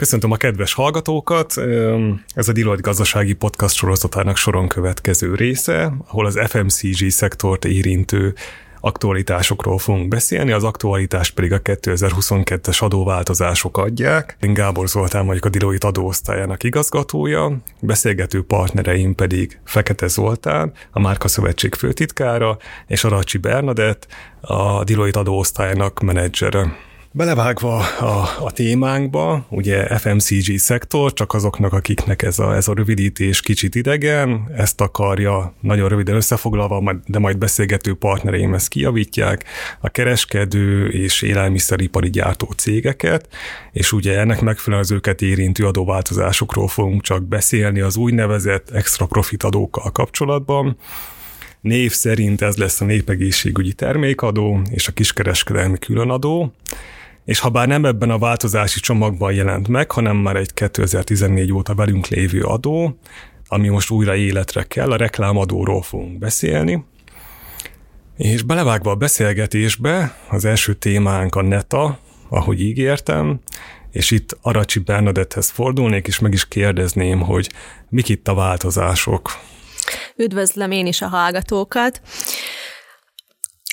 Köszöntöm a kedves hallgatókat! Ez a Deloitte gazdasági podcast sorozatának soron következő része, ahol az FMCG szektort érintő aktualitásokról fogunk beszélni, az aktualitást pedig a 2022-es adóváltozások adják. Én Gábor Zoltán vagyok a Deloitte adóosztályának igazgatója, beszélgető partnereim pedig Fekete Zoltán, a Márka Szövetség főtitkára, és Aracsi Bernadett, a Deloitte adóosztályának menedzsere. Belevágva a, a témánkba, ugye FMCG szektor, csak azoknak, akiknek ez a, ez a rövidítés kicsit idegen, ezt akarja nagyon röviden összefoglalva, de majd beszélgető partnereim ezt kijavítják, a kereskedő és élelmiszeripari gyártó cégeket, és ugye ennek megfelelően az őket érintő adóváltozásokról fogunk csak beszélni az úgynevezett extra profit adókkal kapcsolatban, Név szerint ez lesz a népegészségügyi termékadó és a kiskereskedelmi különadó és ha bár nem ebben a változási csomagban jelent meg, hanem már egy 2014 óta velünk lévő adó, ami most újra életre kell, a reklámadóról fogunk beszélni. És belevágva a beszélgetésbe, az első témánk a NETA, ahogy ígértem, és itt Aracsi Bernadetthez fordulnék, és meg is kérdezném, hogy mik itt a változások. Üdvözlöm én is a hallgatókat.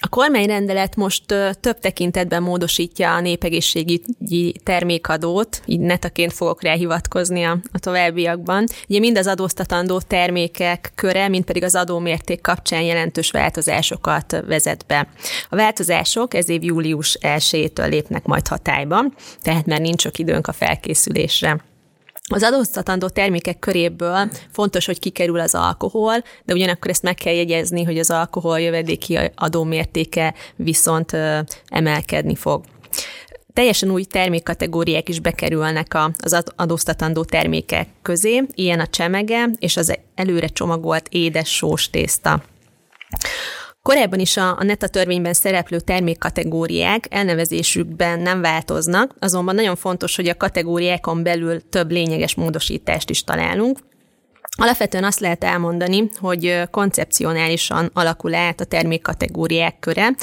A kormányrendelet most több tekintetben módosítja a népegészségügyi termékadót, így netaként fogok rá hivatkozni a, továbbiakban. Ugye mind az adóztatandó termékek köre, mind pedig az adómérték kapcsán jelentős változásokat vezet be. A változások ez év július 1-től lépnek majd hatályba, tehát már nincs sok időnk a felkészülésre. Az adóztatandó termékek köréből fontos, hogy kikerül az alkohol, de ugyanakkor ezt meg kell jegyezni, hogy az alkohol jövedéki adómértéke viszont emelkedni fog teljesen új termékkategóriák is bekerülnek az adóztatandó termékek közé, ilyen a csemege és az előre csomagolt édes sós tészta. Korábban is a, a NETA törvényben szereplő termékkategóriák elnevezésükben nem változnak, azonban nagyon fontos, hogy a kategóriákon belül több lényeges módosítást is találunk. Alapvetően azt lehet elmondani, hogy koncepcionálisan alakul át a termékkategóriák köre,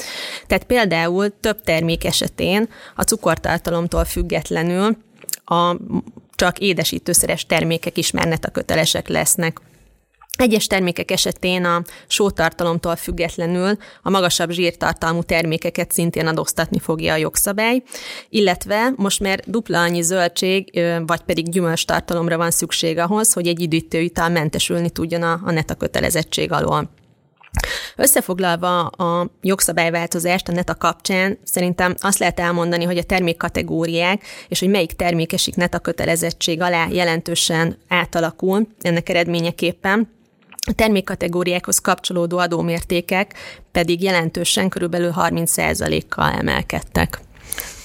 tehát például több termék esetén a cukortartalomtól függetlenül a csak édesítőszeres termékek is a kötelesek lesznek. Egyes termékek esetén a sótartalomtól függetlenül a magasabb zsírtartalmú termékeket szintén adóztatni fogja a jogszabály, illetve most már dupla annyi zöldség vagy pedig gyümölcs tartalomra van szükség ahhoz, hogy egy üdítőital mentesülni tudjon a, a NETA kötelezettség alól. Összefoglalva a jogszabályváltozást a NETA kapcsán, szerintem azt lehet elmondani, hogy a termékkategóriák és hogy melyik termék esik NETA kötelezettség alá jelentősen átalakul ennek eredményeképpen. A termékkategóriákhoz kapcsolódó adómértékek pedig jelentősen körülbelül 30%-kal emelkedtek.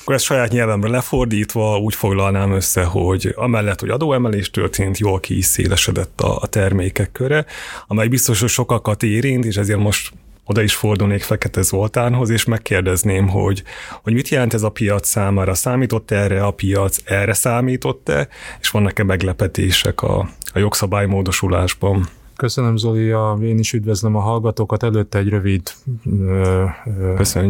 Akkor ezt saját nyelvemre lefordítva úgy foglalnám össze, hogy amellett, hogy adóemelés történt, jól ki is szélesedett a, termékek köre, amely biztos, hogy sokakat érint, és ezért most oda is fordulnék Fekete Zoltánhoz, és megkérdezném, hogy, hogy mit jelent ez a piac számára, számított erre a piac, erre számított-e, és vannak-e meglepetések a, a jogszabálymódosulásban? Köszönöm Zoli, a, én is üdvözlöm a hallgatókat. Előtte egy rövid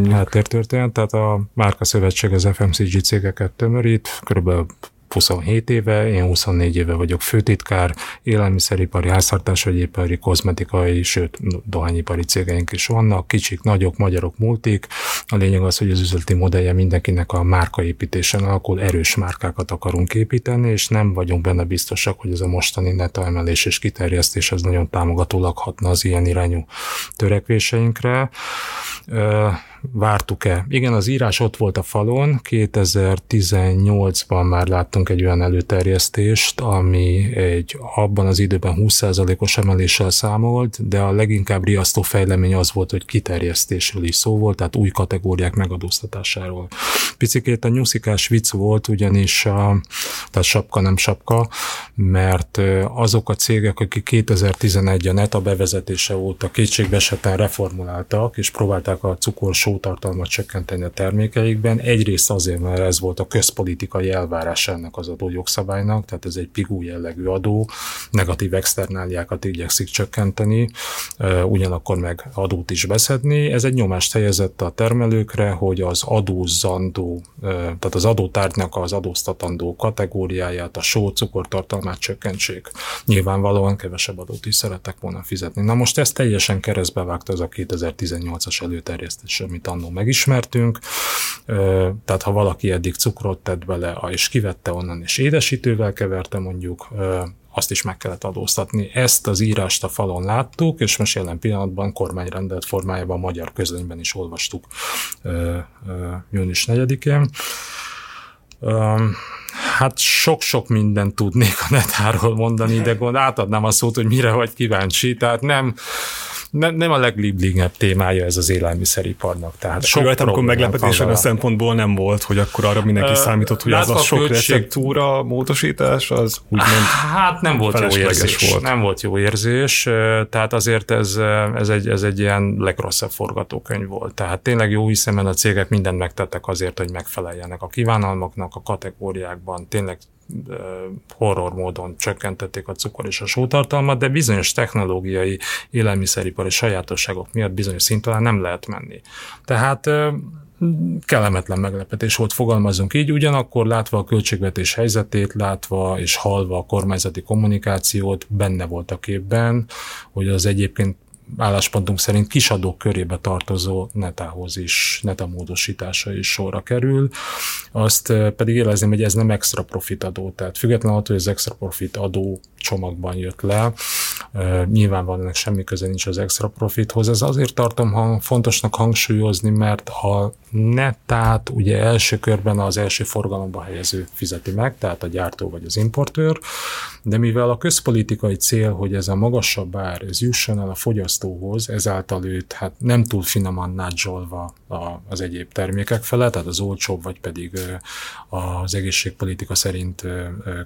háttértörténet, tehát a Márka Szövetség az FMCG cégeket tömörít, körülbelül 27 éve, én 24 éve vagyok főtitkár, élelmiszeripari, háztartásvegyipari, kozmetikai, sőt, dohányipari cégeink is vannak, kicsik, nagyok, magyarok, multik. A lényeg az, hogy az üzleti modellje mindenkinek a márkaépítésen alakul, erős márkákat akarunk építeni, és nem vagyunk benne biztosak, hogy ez a mostani neta emelés és kiterjesztés az nagyon támogatólag hatna az ilyen irányú törekvéseinkre vártuk-e. Igen, az írás ott volt a falon, 2018-ban már láttunk egy olyan előterjesztést, ami egy abban az időben 20%-os emeléssel számolt, de a leginkább riasztó fejlemény az volt, hogy kiterjesztésről is szó volt, tehát új kategóriák megadóztatásáról. Picikét a nyuszikás vicc volt, ugyanis a, tehát sapka nem sapka, mert azok a cégek, akik 2011 a NETA bevezetése óta kétségbeesetten reformuláltak, és próbálták a cukorsó sótartalmat csökkenteni a termékeikben. Egyrészt azért, mert ez volt a közpolitikai elvárás ennek az adójogszabálynak, tehát ez egy pigú jellegű adó, negatív externáliákat igyekszik csökkenteni, ugyanakkor meg adót is beszedni. Ez egy nyomást helyezett a termelőkre, hogy az adózandó, tehát az adótárgynak az adóztatandó kategóriáját, a só cukortartalmát csökkentsék. Nyilvánvalóan kevesebb adót is szerettek volna fizetni. Na most ez teljesen keresztbe vágta az a 2018-as előterjesztés, amit annó megismertünk. Tehát ha valaki eddig cukrot tett bele, és kivette onnan, és édesítővel keverte mondjuk, azt is meg kellett adóztatni. Ezt az írást a falon láttuk, és most jelen pillanatban kormányrendelt formájában a magyar közönyben is olvastuk június 4-én. Hát sok-sok mindent tudnék a netáról mondani, de gond, átadnám a szót, hogy mire vagy kíváncsi. Tehát nem, nem, nem a leglibligebb témája ez az élelmiszeriparnak. Tehát sok Jöhet, akkor meglepetésen a szempontból nem volt, hogy akkor arra mindenki számított, hogy az a sok receptúra módosítás, az úgymond Hát nem volt jó érzés. Volt. Nem volt jó érzés, tehát azért ez, ez, egy, ez egy ilyen legrosszabb forgatókönyv volt. Tehát tényleg jó hiszen a cégek mindent megtettek azért, hogy megfeleljenek a kívánalmaknak a kategóriákban. Tényleg horror módon csökkentették a cukor és a sótartalmat, de bizonyos technológiai, élelmiszeripari sajátosságok miatt bizonyos szint alá nem lehet menni. Tehát kellemetlen meglepetés volt, fogalmazunk így, ugyanakkor látva a költségvetés helyzetét, látva és halva a kormányzati kommunikációt, benne volt a képben, hogy az egyébként álláspontunk szerint kisadók körébe tartozó netához is, neta módosítása is sorra kerül. Azt pedig élezném, hogy ez nem extra profit adó, tehát függetlenül attól, hogy az extra profit adó csomagban jött le, nyilvánvalóan ennek semmi köze nincs az extra profithoz. Ez azért tartom hang, fontosnak hangsúlyozni, mert a netát ugye első körben az első forgalomba helyező fizeti meg, tehát a gyártó vagy az importőr, de mivel a közpolitikai cél, hogy ez a magasabb ár, ez jusson el a fogyasztóhoz, ezáltal őt hát nem túl finoman nádzsolva az egyéb termékek fele, tehát az olcsóbb, vagy pedig az egészségpolitika szerint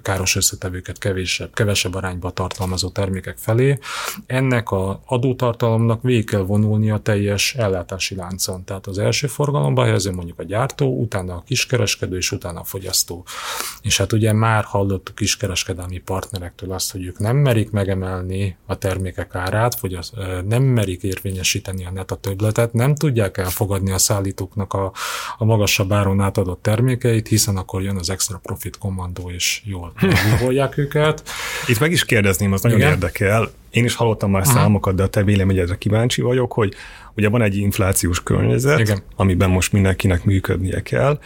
káros összetevőket kevésebb, kevesebb arányba tartalmazó termékek felé, ennek a adótartalomnak végig kell vonulni a teljes ellátási láncon. Tehát az első forgalomba helyező mondjuk a gyártó, utána a kiskereskedő, és utána a fogyasztó. És hát ugye már hallottuk kiskereskedelmi partnerektől azt, hogy ők nem merik megemelni a termékek árát, vagy az, nem merik érvényesíteni a neta többletet, nem tudják elfogadni a szállítóknak a, a magasabb áron átadott termékeit, hiszen akkor jön az extra profit kommandó, és jól megúvolják őket. Itt meg is kérdezném, az nagyon Igen? érdekel. Én is hallottam már Aha. számokat, de a te véleményedre kíváncsi vagyok, hogy ugye van egy inflációs környezet, Igen. amiben most mindenkinek működnie kell.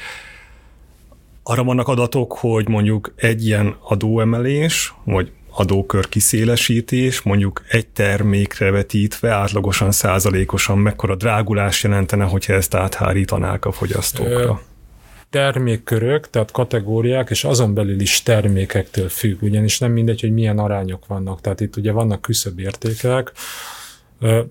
Arra vannak adatok, hogy mondjuk egy ilyen adóemelés, vagy adókör kiszélesítés, mondjuk egy termékre vetítve átlagosan százalékosan mekkora drágulás jelentene, hogyha ezt áthárítanák a fogyasztókra? termékkörök, tehát kategóriák, és azon belül is termékektől függ, ugyanis nem mindegy, hogy milyen arányok vannak. Tehát itt ugye vannak küszöbértékek,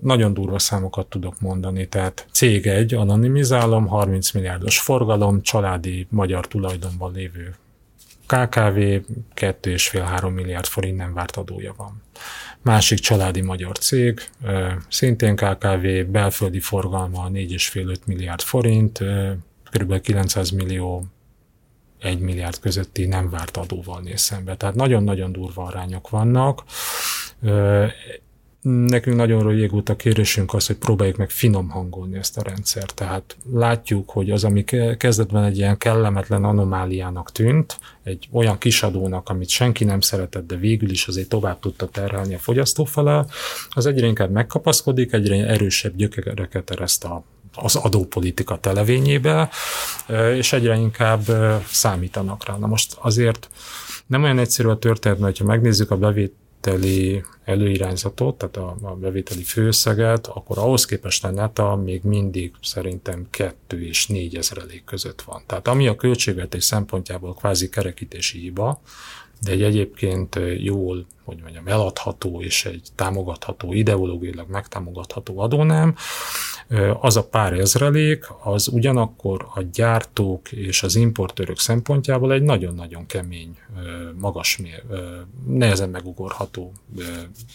nagyon durva számokat tudok mondani, tehát cég egy, anonimizálom, 30 milliárdos forgalom, családi magyar tulajdonban lévő KKV 2,5-3 milliárd forint nem várt adója van. Másik családi magyar cég, szintén KKV, belföldi forgalma 4,5-5 milliárd forint, kb. 900 millió 1 milliárd közötti nem várt adóval néz szembe. Tehát nagyon-nagyon durva arányok vannak. Nekünk nagyon régóta kérésünk az, hogy próbáljuk meg finom hangolni ezt a rendszert. Tehát látjuk, hogy az, ami kezdetben egy ilyen kellemetlen anomáliának tűnt, egy olyan kisadónak, amit senki nem szeretett, de végül is azért tovább tudta terhelni a fogyasztó fele, az egyre inkább megkapaszkodik, egyre erősebb gyökereket ereszt a az adópolitika televényébe, és egyre inkább számítanak rá. Na most azért nem olyan egyszerű a történet, mert ha megnézzük a bevételi előirányzatot, tehát a, a bevételi főszeget, akkor ahhoz képest a neta még mindig szerintem 2 és 4 ezerelék között van. Tehát ami a költségvetés szempontjából kvázi kerekítési hiba, de egy egyébként jól, hogy mondjam, eladható és egy támogatható, ideológiailag megtámogatható adónám, Az a pár ezrelék, az ugyanakkor a gyártók és az importőrök szempontjából egy nagyon-nagyon kemény, magas, nehezen megugorható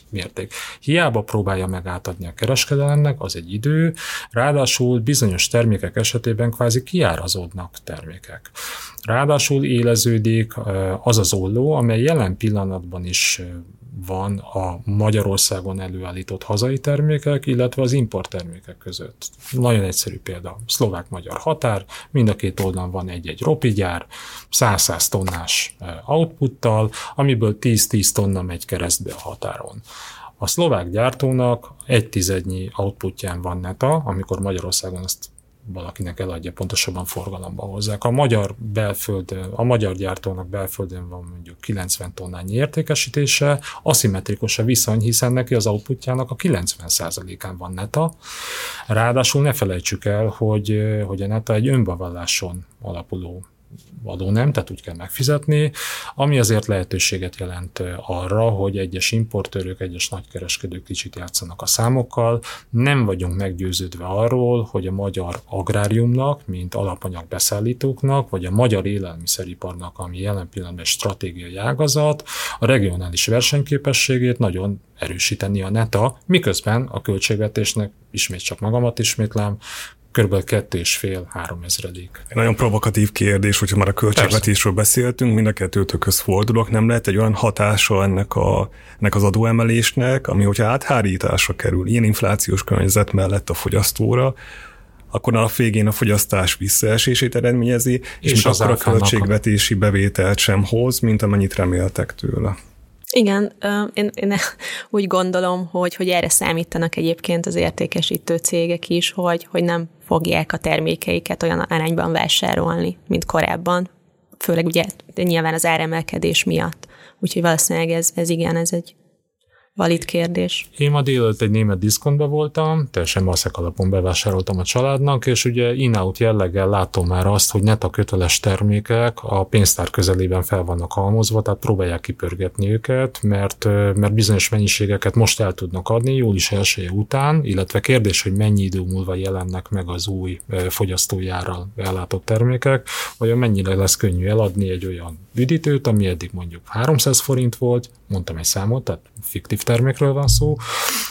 mérték. Hiába próbálja meg átadni a kereskedelemnek, az egy idő, ráadásul bizonyos termékek esetében kvázi kiárazódnak termékek. Ráadásul éleződik az az olló, amely jelen pillanatban is van a Magyarországon előállított hazai termékek, illetve az import termékek között. Nagyon egyszerű példa. Szlovák-magyar határ, mind a két oldalon van egy-egy ropigyár, 100-100 tonnás outputtal, amiből 10-10 tonna megy keresztbe a határon. A szlovák gyártónak egy tizednyi outputján van neta, amikor Magyarországon azt valakinek eladja, pontosabban forgalomba hozzák. A magyar belföld, a magyar gyártónak belföldön van mondjuk 90 tonnányi értékesítése, aszimmetrikus a viszony, hiszen neki az outputjának a 90%-án van neta. Ráadásul ne felejtsük el, hogy, hogy a neta egy önbevalláson alapuló adó nem, tehát úgy kell megfizetni, ami azért lehetőséget jelent arra, hogy egyes importőrök, egyes nagykereskedők kicsit játszanak a számokkal. Nem vagyunk meggyőződve arról, hogy a magyar agráriumnak, mint alapanyag beszállítóknak, vagy a magyar élelmiszeriparnak, ami jelen pillanatban stratégiai ágazat, a regionális versenyképességét nagyon erősíteni a neta, miközben a költségvetésnek, ismét csak magamat ismétlem, kb. kettő és fél, három ezredik. Egy nagyon provokatív kérdés, hogyha már a költségvetésről Persze. beszéltünk, mind a kettőtökhöz fordulok, nem lehet egy olyan hatása ennek, a, ennek az adóemelésnek, ami hogyha áthárításra kerül, ilyen inflációs környezet mellett a fogyasztóra, akkor a végén a fogyasztás visszaesését eredményezi, és, és akkor a költségvetési bevételt sem hoz, mint amennyit reméltek tőle. Igen, én, én úgy gondolom, hogy, hogy erre számítanak egyébként az értékesítő cégek is, hogy, hogy nem fogják a termékeiket olyan arányban vásárolni, mint korábban, főleg ugye nyilván az áremelkedés miatt. Úgyhogy valószínűleg ez, ez igen, ez egy valid kérdés. Én ma délelőtt egy német diszkontban voltam, teljesen maszek alapon bevásároltam a családnak, és ugye in-out jelleggel látom már azt, hogy net a köteles termékek a pénztár közelében fel vannak halmozva, tehát próbálják kipörgetni őket, mert, mert bizonyos mennyiségeket most el tudnak adni július elsője után, illetve kérdés, hogy mennyi idő múlva jelennek meg az új fogyasztójáral ellátott termékek, vagy mennyire lesz könnyű eladni egy olyan üdítőt, ami eddig mondjuk 300 forint volt, mondtam egy számot, tehát fiktív termékről van szó,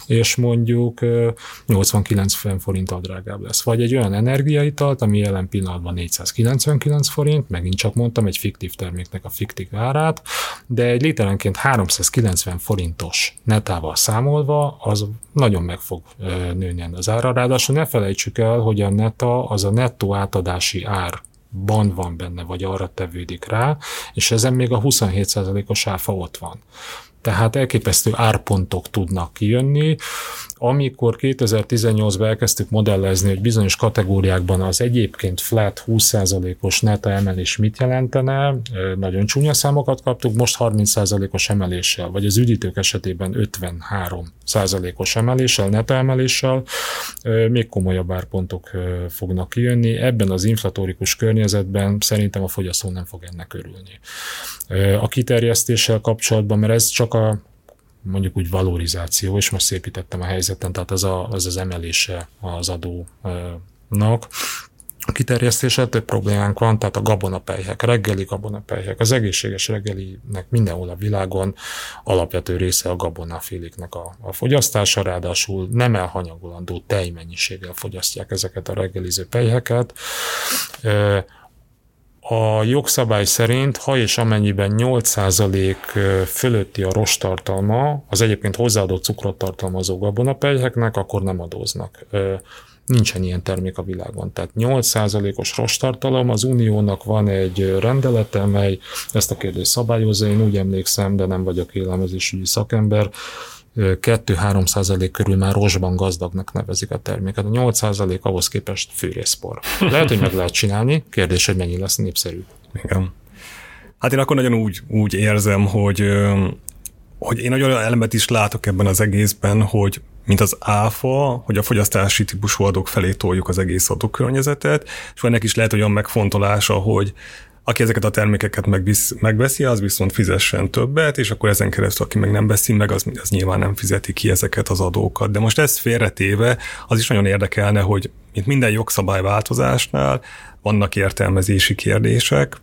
és mondjuk 80-90 forinttal drágább lesz. Vagy egy olyan energiaitalt, ami jelen pillanatban 499 forint, megint csak mondtam egy fiktív terméknek a fiktív árát, de egy literenként 390 forintos netával számolva, az nagyon meg fog nőni az ára. Ráadásul ne felejtsük el, hogy a neta az a nettó átadási ár ban van benne, vagy arra tevődik rá, és ezen még a 27%-os áfa ott van tehát elképesztő árpontok tudnak kijönni. Amikor 2018-ban elkezdtük modellezni, hogy bizonyos kategóriákban az egyébként flat 20%-os neta emelés mit jelentene, nagyon csúnya számokat kaptuk, most 30%-os emeléssel, vagy az üdítők esetében 53%-os emeléssel, neta emeléssel még komolyabb árpontok fognak kijönni. Ebben az inflatórikus környezetben szerintem a fogyasztó nem fog ennek örülni. A kiterjesztéssel kapcsolatban, mert ez csak a mondjuk úgy valorizáció, és most szépítettem a helyzeten, tehát az a, az, az emelése az adónak. A kiterjesztéssel több problémánk van, tehát a gabonapelyhek, reggeli gabonapelyhek, az egészséges reggelinek mindenhol a világon alapvető része a gabonaféléknek a, a fogyasztása, ráadásul nem elhanyagolandó tejmennyiséggel fogyasztják ezeket a reggeliző pelyheket a jogszabály szerint, ha és amennyiben 8% fölötti a rostartalma, az egyébként hozzáadott cukrot tartalmazó gabonapelyheknek, akkor nem adóznak. Nincsen ilyen termék a világon. Tehát 8%-os rostartalom, az uniónak van egy rendelete, mely ezt a kérdést szabályozza, én úgy emlékszem, de nem vagyok élelmezésügyi szakember, 2-3 százalék körül már rosban gazdagnak nevezik a terméket. A 8 százalék ahhoz képest fűrészpor. Lehet, hogy meg lehet csinálni, kérdés, hogy mennyi lesz népszerű. Igen. Hát én akkor nagyon úgy, úgy érzem, hogy, hogy én nagyon elemet is látok ebben az egészben, hogy mint az áfa, hogy a fogyasztási típusú adók felé toljuk az egész adókörnyezetet, és ennek is lehet olyan megfontolása, hogy aki ezeket a termékeket megvisz, megveszi, az viszont fizessen többet, és akkor ezen keresztül, aki meg nem veszi meg, az, az nyilván nem fizeti ki ezeket az adókat. De most ez félretéve, az is nagyon érdekelne, hogy mint minden jogszabályváltozásnál vannak értelmezési kérdések,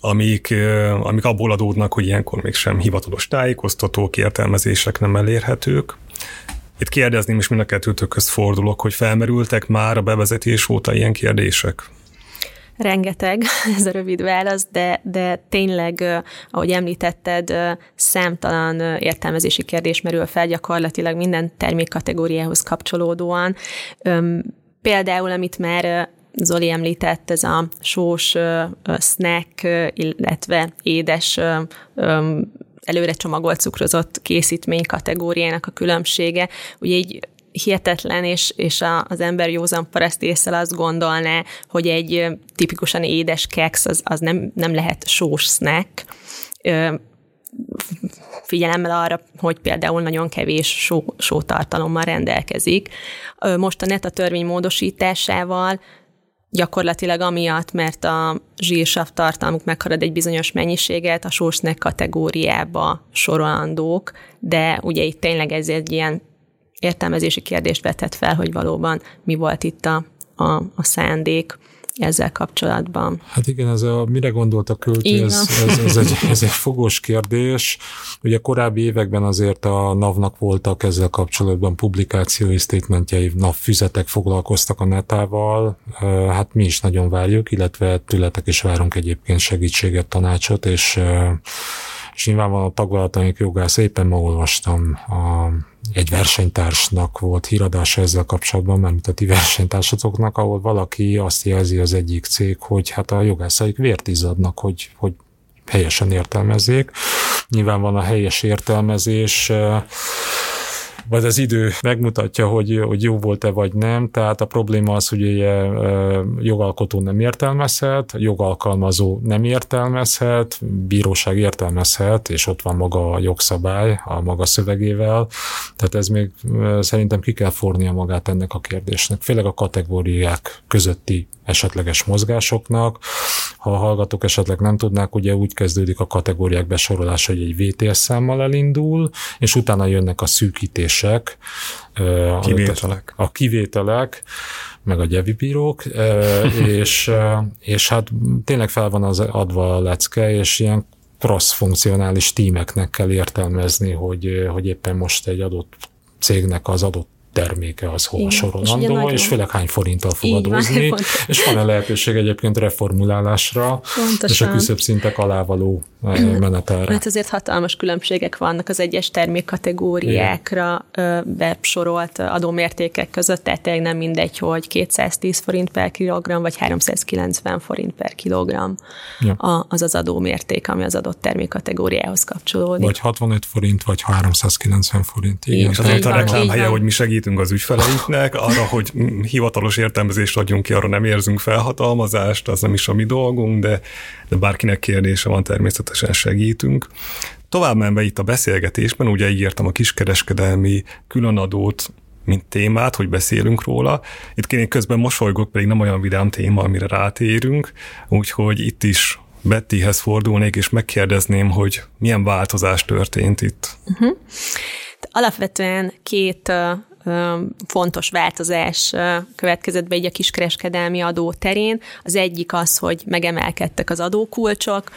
amik, amik abból adódnak, hogy ilyenkor mégsem hivatalos tájékoztatók, értelmezések nem elérhetők. Itt kérdezném, és mind a kettőtökhöz fordulok, hogy felmerültek már a bevezetés óta ilyen kérdések? Rengeteg, ez a rövid válasz, de, de tényleg, ahogy említetted, számtalan értelmezési kérdés merül fel gyakorlatilag minden termékkategóriához kapcsolódóan. Például, amit már Zoli említett, ez a sós snack, illetve édes előre csomagolt cukrozott készítmény kategóriának a különbsége. Ugye így hihetetlen, és, és a, az ember józan paraszt észre azt gondolná, hogy egy tipikusan édes keks az, az nem, nem lehet sós snack, figyelemmel arra, hogy például nagyon kevés só, sótartalommal rendelkezik. Most a NETA törvény módosításával gyakorlatilag amiatt, mert a zsírsav tartalmuk megharad egy bizonyos mennyiséget, a sósnek kategóriába sorolandók, de ugye itt tényleg ez egy ilyen értelmezési kérdést vetett fel, hogy valóban mi volt itt a, a, a szándék ezzel kapcsolatban. Hát igen, ez a, mire gondolt a költő, ez, ez, ez, egy, ez egy fogós kérdés. Ugye korábbi években azért a NAV-nak voltak ezzel kapcsolatban publikációi, statementjei, NAV füzetek foglalkoztak a netával. Hát mi is nagyon várjuk, illetve tületek is várunk egyébként segítséget, tanácsot, és és nyilvánvalóan a tagvállalataink jogász, éppen ma olvastam a egy versenytársnak volt híradása ezzel kapcsolatban, mert a ti versenytársatoknak, ahol valaki azt jelzi az egyik cég, hogy hát a jogászaik vért izzadnak, hogy, hogy helyesen értelmezzék. Nyilván van a helyes értelmezés, vagy az idő megmutatja, hogy, hogy jó volt-e vagy nem, tehát a probléma az, hogy ugye jogalkotó nem értelmezhet, jogalkalmazó nem értelmezhet, bíróság értelmezhet, és ott van maga a jogszabály a maga szövegével, tehát ez még szerintem ki kell fornia magát ennek a kérdésnek, főleg a kategóriák közötti esetleges mozgásoknak. Ha a hallgatók esetleg nem tudnák, ugye úgy kezdődik a kategóriák besorolása, hogy egy VTS számmal elindul, és utána jönnek a szűkítések. Kivételek. A kivételek, meg a gyevibírók, és, és hát tényleg fel van az adva a lecke, és ilyen cross-funkcionális tímeknek kell értelmezni, hogy, hogy éppen most egy adott cégnek az adott terméke az hova sorolandó, és, és főleg hány forinttal fog adózni, és van-e lehetőség egyébként reformulálásra, Pontosan. és a küszöbb szintek alá való eh, menetelre. Mert azért hatalmas különbségek vannak az egyes termékkategóriákra besorolt adómértékek között, tehát tényleg nem mindegy, hogy 210 forint per kilogramm, vagy 390 forint per kilogramm ja. az az adómérték, ami az adott termékkategóriához kapcsolódik. Vagy 65 forint, vagy 390 forint. Igen, és azért a reklámhelye, hogy mi segít segítünk az ügyfeleiknek, arra, hogy hivatalos értelmezést adjunk ki, arra nem érzünk felhatalmazást, az nem is a mi dolgunk, de, de bárkinek kérdése van, természetesen segítünk. Tovább menve itt a beszélgetésben, ugye ígértem a kiskereskedelmi különadót, mint témát, hogy beszélünk róla. Itt kéne közben mosolygok, pedig nem olyan vidám téma, amire rátérünk, úgyhogy itt is Bettyhez fordulnék, és megkérdezném, hogy milyen változás történt itt. Uh-huh. Alapvetően két fontos változás következett be így a kiskereskedelmi adó terén. Az egyik az, hogy megemelkedtek az adókulcsok,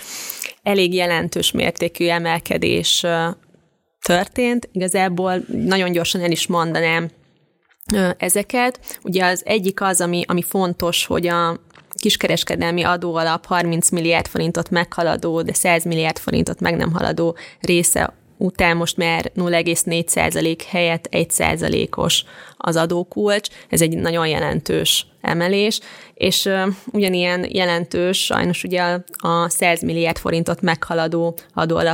elég jelentős mértékű emelkedés történt. Igazából nagyon gyorsan el is mondanám ezeket. Ugye az egyik az, ami, ami fontos, hogy a kiskereskedelmi adóalap 30 milliárd forintot meghaladó, de 100 milliárd forintot meg nem haladó része után most már 0,4% helyett 1%-os az adókulcs. Ez egy nagyon jelentős emelés, és ugyanilyen jelentős, sajnos ugye a 100 milliárd forintot meghaladó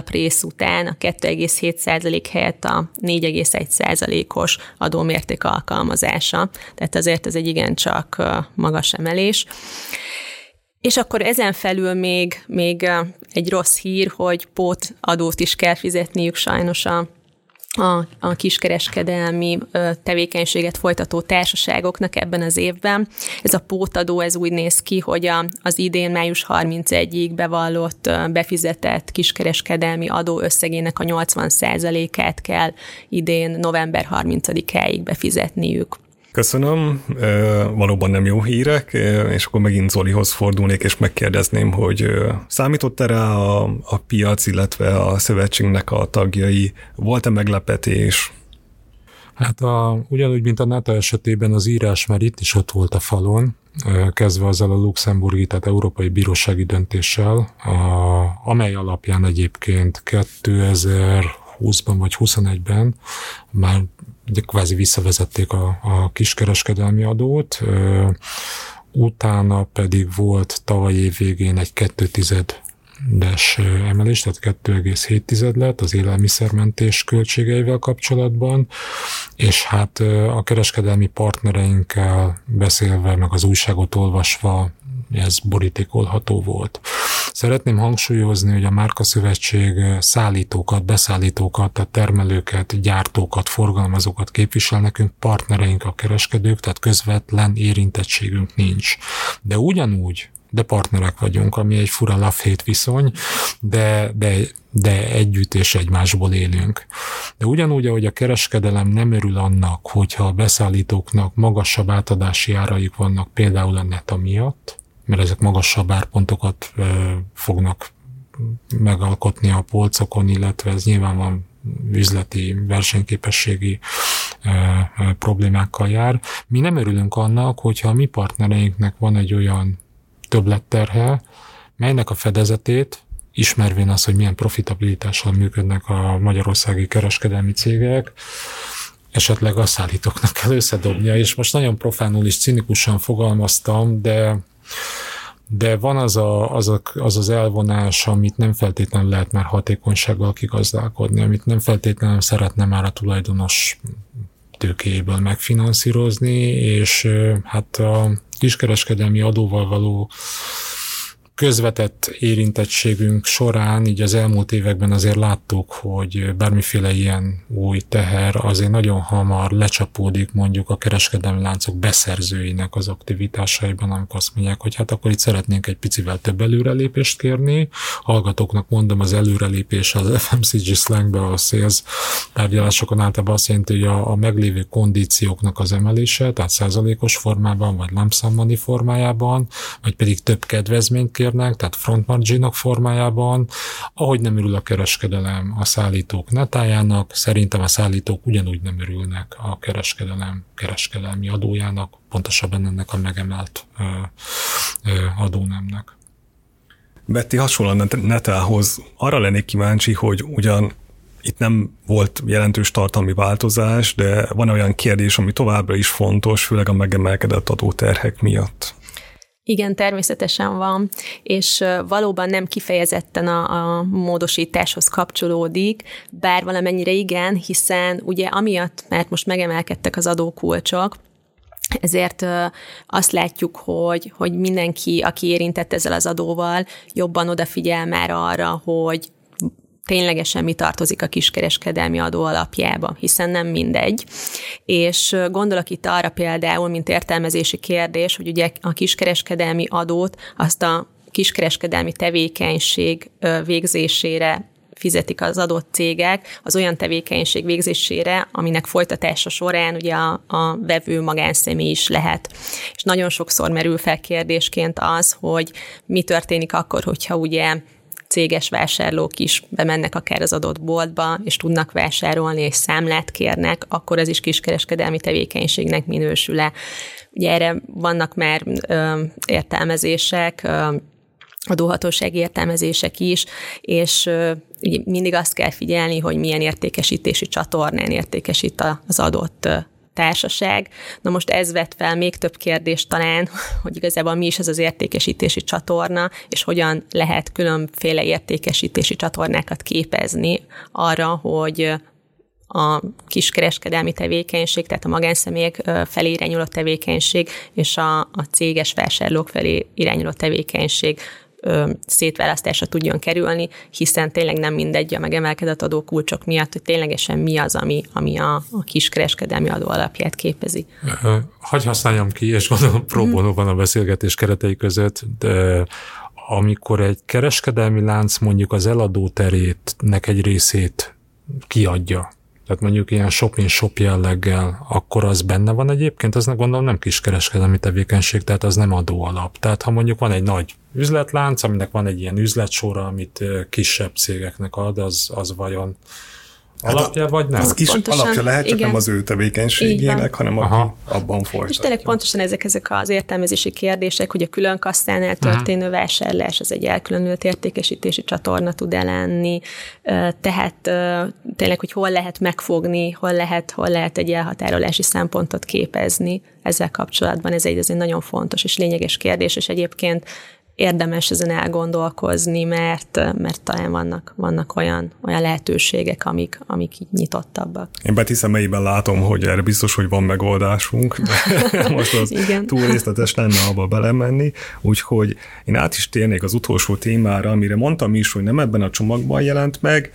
rész után a 2,7% helyett a 4,1%-os adómérték alkalmazása. Tehát azért ez egy igencsak magas emelés. És akkor ezen felül még, még egy rossz hír, hogy pót adót is kell fizetniük sajnos a a, a kiskereskedelmi tevékenységet folytató társaságoknak ebben az évben. Ez a pótadó, ez úgy néz ki, hogy a, az idén május 31-ig bevallott, befizetett kiskereskedelmi adó összegének a 80%-át kell idén november 30-áig befizetniük. Köszönöm, valóban nem jó hírek, és akkor megint Zolihoz fordulnék, és megkérdezném, hogy számított erre a, a piac, illetve a szövetségnek a tagjai, volt-e meglepetés? Hát a, ugyanúgy, mint a NATO esetében az írás már itt is ott volt a falon, kezdve azzal a luxemburgi, tehát európai bírósági döntéssel, a, amely alapján egyébként 2020-ban vagy 21-ben már ugye kvázi visszavezették a, a kiskereskedelmi adót, utána pedig volt tavaly év végén egy 2 des emelés, tehát 2,7 lett az élelmiszermentés költségeivel kapcsolatban, és hát a kereskedelmi partnereinkkel beszélve, meg az újságot olvasva ez borítékolható volt. Szeretném hangsúlyozni, hogy a Márka Szövetség szállítókat, beszállítókat, tehát termelőket, gyártókat, forgalmazókat képvisel nekünk, partnereink a kereskedők, tehát közvetlen érintettségünk nincs. De ugyanúgy de partnerek vagyunk, ami egy fura love viszony, de, de, de együtt és egymásból élünk. De ugyanúgy, ahogy a kereskedelem nem örül annak, hogyha a beszállítóknak magasabb átadási áraik vannak például a neta miatt, mert ezek magasabb árpontokat fognak megalkotni a polcokon, illetve ez nyilván van üzleti versenyképességi problémákkal jár. Mi nem örülünk annak, hogyha a mi partnereinknek van egy olyan többletterhe, melynek a fedezetét, ismervén az, hogy milyen profitabilitással működnek a magyarországi kereskedelmi cégek, esetleg a szállítóknak kell összedobnia, és most nagyon profánul és cinikusan fogalmaztam, de de van az, a, az, a, az az elvonás, amit nem feltétlenül lehet már hatékonysággal kigazdálkodni, amit nem feltétlenül szeretne már a tulajdonos tőkéjéből megfinanszírozni, és hát a kiskereskedelmi adóval való közvetett érintettségünk során, így az elmúlt években azért láttuk, hogy bármiféle ilyen új teher azért nagyon hamar lecsapódik mondjuk a kereskedelmi láncok beszerzőinek az aktivitásaiban, amikor azt mondják, hogy hát akkor itt szeretnénk egy picivel több előrelépést kérni. Hallgatóknak mondom, az előrelépés az FMCG slangbe a sales tárgyalásokon általában azt jelenti, hogy a, a meglévő kondícióknak az emelése, tehát százalékos formában, vagy lump formájában, vagy pedig több kedvezményt kérnek, tehát front marginok formájában, ahogy nem örül a kereskedelem a szállítók netájának, szerintem a szállítók ugyanúgy nem örülnek a kereskedelem kereskedelmi adójának, pontosabban ennek a megemelt ö, ö, adónemnek. Betty hasonlóan Netához arra lennék kíváncsi, hogy ugyan itt nem volt jelentős tartalmi változás, de van olyan kérdés, ami továbbra is fontos, főleg a megemelkedett adóterhek miatt. Igen, természetesen van, és valóban nem kifejezetten a, a módosításhoz kapcsolódik, bár valamennyire igen, hiszen ugye amiatt, mert most megemelkedtek az adókulcsok, ezért azt látjuk, hogy, hogy mindenki, aki érintett ezzel az adóval, jobban odafigyel már arra, hogy ténylegesen mi tartozik a kiskereskedelmi adó alapjába, hiszen nem mindegy. És gondolok itt arra például, mint értelmezési kérdés, hogy ugye a kiskereskedelmi adót azt a kiskereskedelmi tevékenység végzésére fizetik az adott cégek az olyan tevékenység végzésére, aminek folytatása során ugye a, a vevő magánszemély is lehet. És nagyon sokszor merül fel kérdésként az, hogy mi történik akkor, hogyha ugye céges vásárlók is bemennek akár az adott boltba, és tudnak vásárolni, és számlát kérnek, akkor ez is kiskereskedelmi tevékenységnek minősül-e. Ugye erre vannak már ö, értelmezések, ö, adóhatósági értelmezések is, és mindig azt kell figyelni, hogy milyen értékesítési csatornán értékesít az adott társaság. Na most ez vet fel még több kérdést talán, hogy igazából mi is ez az értékesítési csatorna, és hogyan lehet különféle értékesítési csatornákat képezni arra, hogy a kiskereskedelmi tevékenység, tehát a magánszemélyek felé irányuló tevékenység és a, a céges vásárlók felé irányuló tevékenység szétválasztásra tudjon kerülni, hiszen tényleg nem mindegy a megemelkedett adókulcsok miatt, hogy ténylegesen mi az, ami, ami a, a kiskereskedelmi adó alapját képezi. Hagy használjam ki, és gondolom próbáló van a beszélgetés keretei között, de amikor egy kereskedelmi lánc mondjuk az eladó terétnek egy részét kiadja, tehát mondjuk ilyen shop-in-shop jelleggel, akkor az benne van egyébként, az gondolom nem kiskereskedelmi tevékenység, tehát az nem adó alap. Tehát ha mondjuk van egy nagy üzletlánc, aminek van egy ilyen üzletsora, amit kisebb cégeknek ad, az, az vajon Hát alapja, vagy nem? Az kis pontosan, alapja lehet, csak igen. nem az ő tevékenységének, hanem Aha. abban folytatja. És tényleg pontosan ezek, ezek az értelmezési kérdések, hogy a külön kasszánál történő uh-huh. vásárlás, az egy elkülönült értékesítési csatorna tud elenni, tehát tényleg, hogy hol lehet megfogni, hol lehet, hol lehet egy elhatárolási szempontot képezni ezzel kapcsolatban. Ez egy, ez egy nagyon fontos és lényeges kérdés, és egyébként érdemes ezen elgondolkozni, mert, mert talán vannak, vannak olyan, olyan lehetőségek, amik, amik így nyitottabbak. Én Beti szemeiben látom, hogy erre biztos, hogy van megoldásunk, most az Igen. túl részletes lenne abba belemenni, úgyhogy én át is térnék az utolsó témára, amire mondtam is, hogy nem ebben a csomagban jelent meg,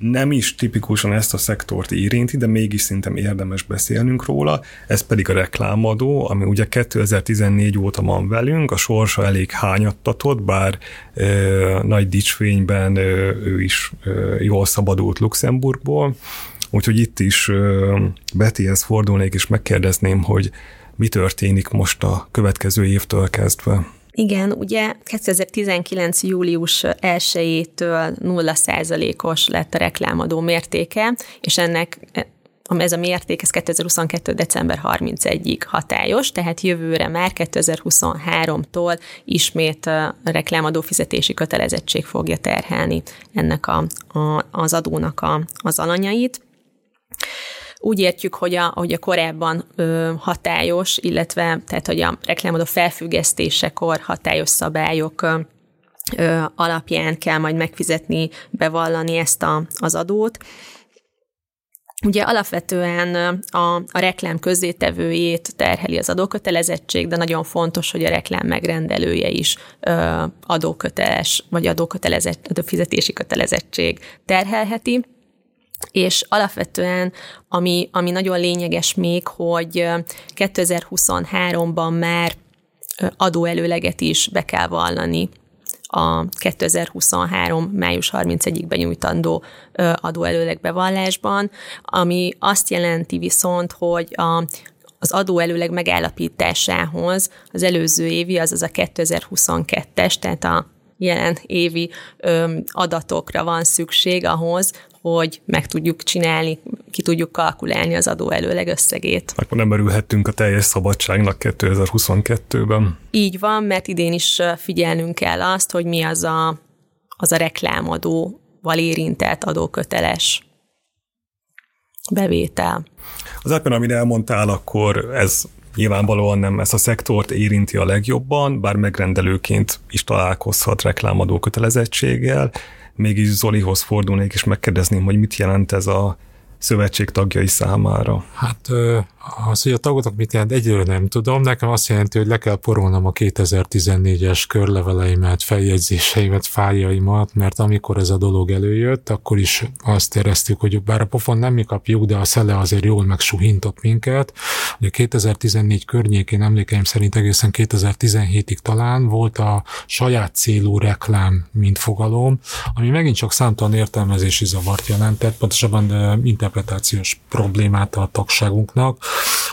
nem is tipikusan ezt a szektort érinti, de mégis szerintem érdemes beszélnünk róla, ez pedig a reklámadó, ami ugye 2014 óta van velünk, a sorsa elég hányattatott, bár e, nagy dicsfényben e, ő is e, jól szabadult Luxemburgból, úgyhogy itt is e, Bettyhez fordulnék, és megkérdezném, hogy mi történik most a következő évtől kezdve. Igen, ugye 2019. július 1-től 0%-os lett a reklámadó mértéke, és ennek ez a mérték, ez 2022. december 31-ig hatályos, tehát jövőre már 2023-tól ismét a reklámadó fizetési kötelezettség fogja terhelni ennek a, a, az adónak a, az alanyait. Úgy értjük, hogy a, hogy a korábban ö, hatályos, illetve tehát, hogy a reklámadó felfüggesztésekor hatályos szabályok ö, alapján kell majd megfizetni, bevallani ezt a, az adót. Ugye alapvetően a, a reklám közzétevőjét terheli az adókötelezettség, de nagyon fontos, hogy a reklám megrendelője is ö, adóköteles, vagy adókötelezett, adófizetési kötelezettség terhelheti. És alapvetően, ami, ami nagyon lényeges még, hogy 2023-ban már adóelőleget is be kell vallani a 2023. május 31-ig benyújtandó adóelőleg bevallásban, ami azt jelenti viszont, hogy a, az adóelőleg megállapításához az előző évi, azaz a 2022-es, tehát a jelen évi ö, adatokra van szükség ahhoz, hogy meg tudjuk csinálni, ki tudjuk kalkulálni az adó előleg összegét. Akkor nem merülhettünk a teljes szabadságnak 2022-ben. Így van, mert idén is figyelnünk kell azt, hogy mi az a, az a reklámadóval érintett adóköteles bevétel. Az alapján, amit elmondtál, akkor ez nyilvánvalóan nem ezt a szektort érinti a legjobban, bár megrendelőként is találkozhat reklámadó kötelezettséggel, mégis Zolihoz fordulnék, és megkérdezném, hogy mit jelent ez a szövetség tagjai számára? Hát az, hogy a tagoknak mit jelent, egyről nem tudom. Nekem azt jelenti, hogy le kell porolnom a 2014-es körleveleimet, feljegyzéseimet, fájaimat, mert amikor ez a dolog előjött, akkor is azt éreztük, hogy bár a pofon nem mi kapjuk, de a szele azért jól megsuhintott minket. Ugye 2014 környékén emlékeim szerint egészen 2017-ig talán volt a saját célú reklám, mint fogalom, ami megint csak számtalan értelmezési zavart jelentett, pontosabban interpretációs problémát a tagságunknak.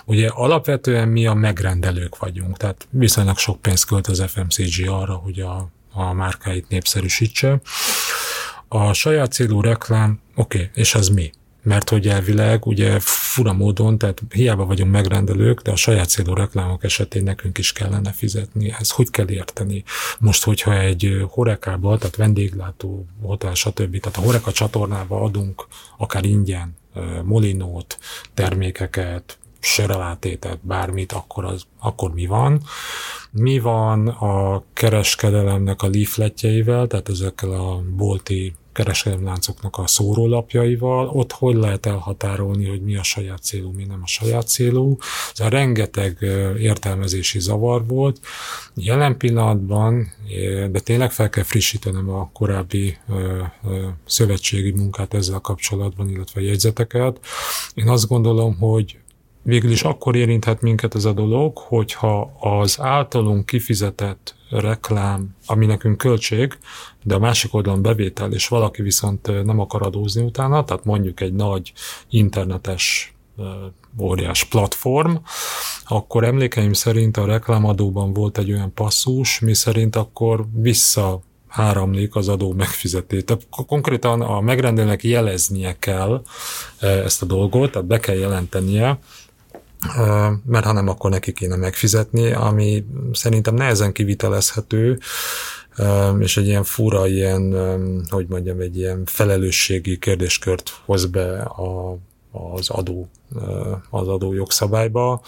Ugye alapvetően mi a megrendelők vagyunk, tehát viszonylag sok pénzt költ az FMCG arra, hogy a, a márkáit népszerűsítse. A saját célú reklám, oké, okay, és az mi? mert hogy elvileg ugye fura módon, tehát hiába vagyunk megrendelők, de a saját célú reklámok esetén nekünk is kellene fizetni. Ez hogy kell érteni? Most, hogyha egy horekába, tehát vendéglátó, hotel, stb. Tehát a horeka csatornába adunk akár ingyen molinót, termékeket, sörelátétet, bármit, akkor, az, akkor mi van? Mi van a kereskedelemnek a leafletjeivel, tehát ezekkel a bolti kereskedelemláncoknak a szórólapjaival, ott hogy lehet elhatárolni, hogy mi a saját célú, mi nem a saját célú. Ez a rengeteg értelmezési zavar volt. Jelen pillanatban, de tényleg fel kell frissítenem a korábbi szövetségi munkát ezzel kapcsolatban, illetve a jegyzeteket. Én azt gondolom, hogy végül is akkor érinthet minket ez a dolog, hogyha az általunk kifizetett reklám, ami nekünk költség, de a másik oldalon bevétel, és valaki viszont nem akar adózni utána, tehát mondjuk egy nagy internetes óriás platform, akkor emlékeim szerint a reklámadóban volt egy olyan passzus, mi szerint akkor vissza áramlik az adó megfizetés. Tehát konkrétan a megrendelőnek jeleznie kell ezt a dolgot, tehát be kell jelentenie, mert ha nem, akkor neki kéne megfizetni, ami szerintem nehezen kivitelezhető, és egy ilyen fura, ilyen, hogy mondjam, egy ilyen felelősségi kérdéskört hoz be a, az adó, az adó jogszabályba.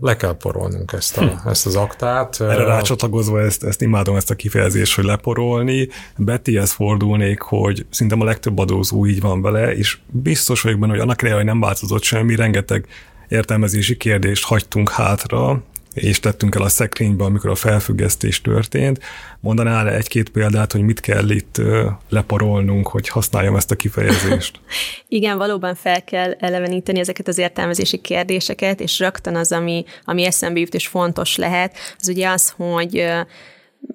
Le kell porolnunk ezt, a, hm. ezt az aktát. Erre rácsatlakozva ezt, ezt imádom ezt a kifejezést, hogy leporolni. Bettyhez fordulnék, hogy szerintem a legtöbb adózó így van vele, és biztos vagyok benne, hogy annak ellenére, hogy nem változott semmi, rengeteg értelmezési kérdést hagytunk hátra, és tettünk el a szekrénybe, amikor a felfüggesztés történt. Mondanál egy-két példát, hogy mit kell itt leporolnunk, hogy használjam ezt a kifejezést? Igen, valóban fel kell eleveníteni ezeket az értelmezési kérdéseket, és rögtön az, ami, ami eszembe jut és fontos lehet, az ugye az, hogy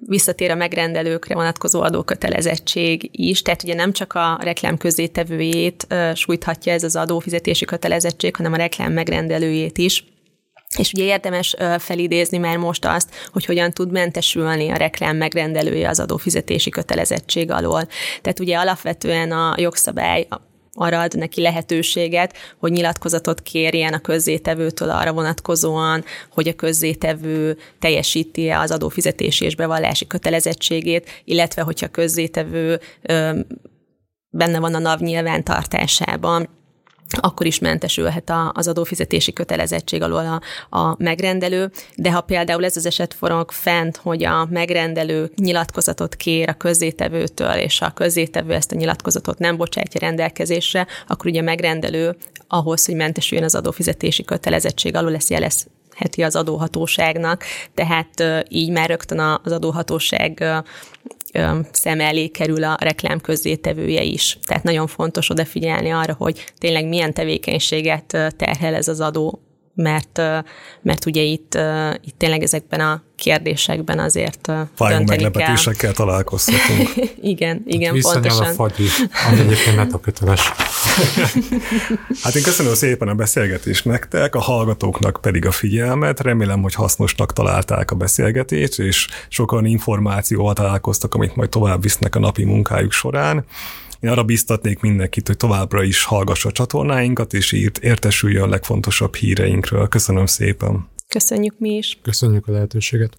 visszatér a megrendelőkre vonatkozó adókötelezettség is, tehát ugye nem csak a reklám közétevőjét sújthatja ez az adófizetési kötelezettség, hanem a reklám megrendelőjét is. És ugye érdemes felidézni már most azt, hogy hogyan tud mentesülni a reklám megrendelője az adófizetési kötelezettség alól. Tehát ugye alapvetően a jogszabály arra ad neki lehetőséget, hogy nyilatkozatot kérjen a közzétevőtől arra vonatkozóan, hogy a közzétevő teljesíti az adófizetési és bevallási kötelezettségét, illetve hogyha közzétevő benne van a NAV nyilvántartásában, akkor is mentesülhet az adófizetési kötelezettség alól a, a megrendelő, de ha például ez az eset forog fent, hogy a megrendelő nyilatkozatot kér a közzétevőtől, és a közzétevő ezt a nyilatkozatot nem bocsátja rendelkezésre, akkor ugye a megrendelő ahhoz, hogy mentesüljön az adófizetési kötelezettség alól, ezt jelez, heti az adóhatóságnak, tehát így már rögtön az adóhatóság szem elé kerül a reklám közzétevője is. Tehát nagyon fontos odafigyelni arra, hogy tényleg milyen tevékenységet terhel ez az adó mert, mert ugye itt, itt tényleg ezekben a kérdésekben azért Fájó meglepetésekkel találkozhatunk. igen, igen, Tehát pontosan. a fagyi, ami egyébként metaköteles. hát én köszönöm szépen a beszélgetést nektek, a hallgatóknak pedig a figyelmet. Remélem, hogy hasznosnak találták a beszélgetést, és sokan információval találkoztak, amit majd tovább visznek a napi munkájuk során. Én arra biztatnék mindenkit, hogy továbbra is hallgassa a csatornáinkat, és írt, értesüljön a legfontosabb híreinkről. Köszönöm szépen! Köszönjük mi is! Köszönjük a lehetőséget!